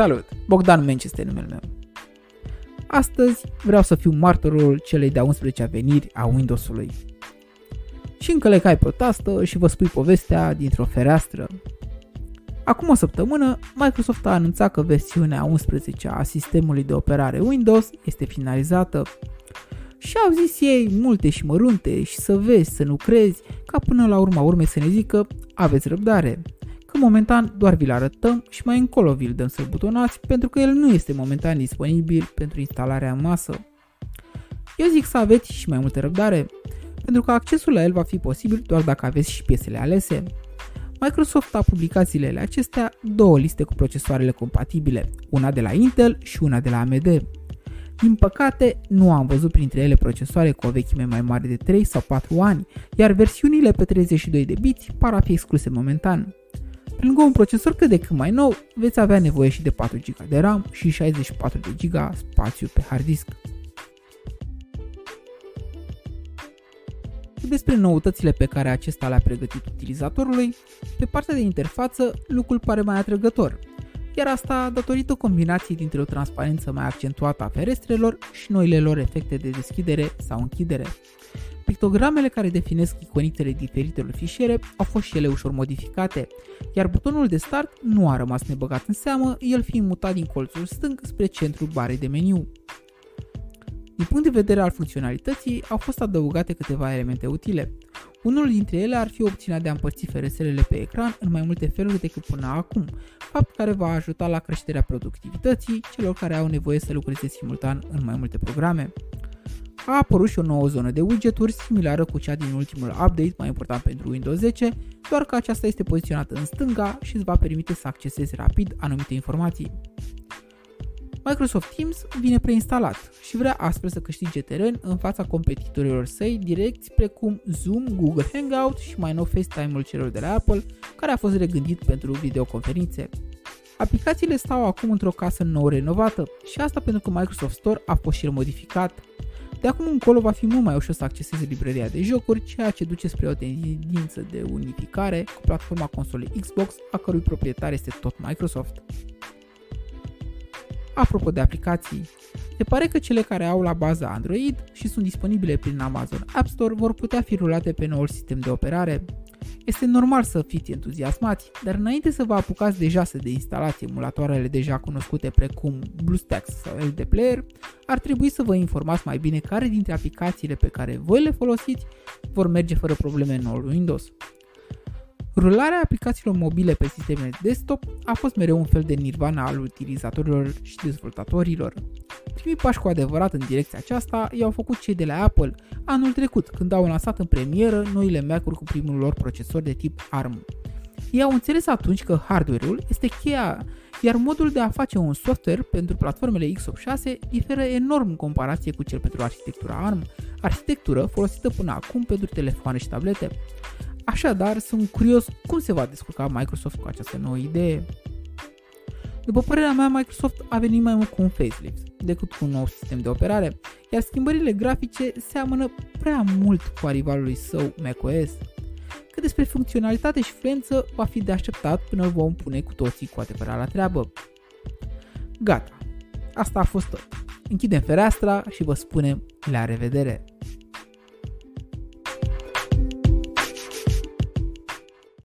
Salut! Bogdan Menci este numele meu. Astăzi vreau să fiu martorul celei de-a 11 veniri a Windows-ului. Și încă le cai pe tastă și vă spui povestea dintr-o fereastră. Acum o săptămână, Microsoft a anunțat că versiunea 11 a sistemului de operare Windows este finalizată și au zis ei multe și mărunte și să vezi, să nu crezi, ca până la urma urmei să ne zică aveți răbdare că momentan doar vi-l arătăm și mai încolo vi-l dăm să-l butonați pentru că el nu este momentan disponibil pentru instalarea în masă. Eu zic să aveți și mai multă răbdare, pentru că accesul la el va fi posibil doar dacă aveți și piesele alese. Microsoft a publicat zilele acestea două liste cu procesoarele compatibile, una de la Intel și una de la AMD. Din păcate, nu am văzut printre ele procesoare cu o vechime mai mare de 3 sau 4 ani, iar versiunile pe 32 de biți par a fi excluse momentan. Pe lângă un procesor cât de cât mai nou, veți avea nevoie și de 4 GB de RAM și 64 de GB spațiu pe hard disk. Despre noutățile pe care acesta le-a pregătit utilizatorului, pe partea de interfață lucrul pare mai atrăgător, iar asta datorită combinației dintre o transparență mai accentuată a ferestrelor și noile lor efecte de deschidere sau închidere. Pictogramele care definesc iconitele diferitelor fișiere au fost și ele ușor modificate, iar butonul de start nu a rămas nebăgat în seamă, el fiind mutat din colțul stâng spre centrul barei de meniu. Din punct de vedere al funcționalității, au fost adăugate câteva elemente utile. Unul dintre ele ar fi opțiunea de a împărți ferestrele pe ecran în mai multe feluri decât până acum, fapt care va ajuta la creșterea productivității celor care au nevoie să lucreze simultan în mai multe programe a apărut și o nouă zonă de widgeturi similară cu cea din ultimul update mai important pentru Windows 10, doar că aceasta este poziționată în stânga și îți va permite să accesezi rapid anumite informații. Microsoft Teams vine preinstalat și vrea astfel să câștige teren în fața competitorilor săi direcți precum Zoom, Google Hangout și mai nou FaceTime-ul celor de la Apple, care a fost regândit pentru videoconferințe. Aplicațiile stau acum într-o casă nou renovată și asta pentru că Microsoft Store a fost și modificat de acum încolo va fi mult mai ușor să accesezi libreria de jocuri, ceea ce duce spre o tendință de unificare cu platforma consolei Xbox, a cărui proprietar este tot Microsoft. Apropo de aplicații, se pare că cele care au la bază Android și sunt disponibile prin Amazon App Store vor putea fi rulate pe noul sistem de operare, este normal să fiți entuziasmați, dar înainte să vă apucați deja să deinstalați emulatoarele deja cunoscute precum BlueStacks sau LD Player, ar trebui să vă informați mai bine care dintre aplicațiile pe care voi le folosiți vor merge fără probleme în noul Windows. Rularea aplicațiilor mobile pe sistemele desktop a fost mereu un fel de nirvana al utilizatorilor și dezvoltatorilor. Primii pași cu adevărat în direcția aceasta i-au făcut cei de la Apple anul trecut, când au lansat în premieră noile Mac-uri cu primul lor procesor de tip ARM. Ei au înțeles atunci că hardware-ul este cheia, iar modul de a face un software pentru platformele x86 diferă enorm în comparație cu cel pentru arhitectura ARM, arhitectură folosită până acum pentru telefoane și tablete. Așadar, sunt curios cum se va descurca Microsoft cu această nouă idee. După părerea mea, Microsoft a venit mai mult cu un facelift decât cu un nou sistem de operare, iar schimbările grafice seamănă prea mult cu rivalului său macOS. Cât despre funcționalitate și fluență, va fi de așteptat până îl vom pune cu toții cu adevărat la treabă. Gata, asta a fost tot. Închidem fereastra și vă spunem la revedere!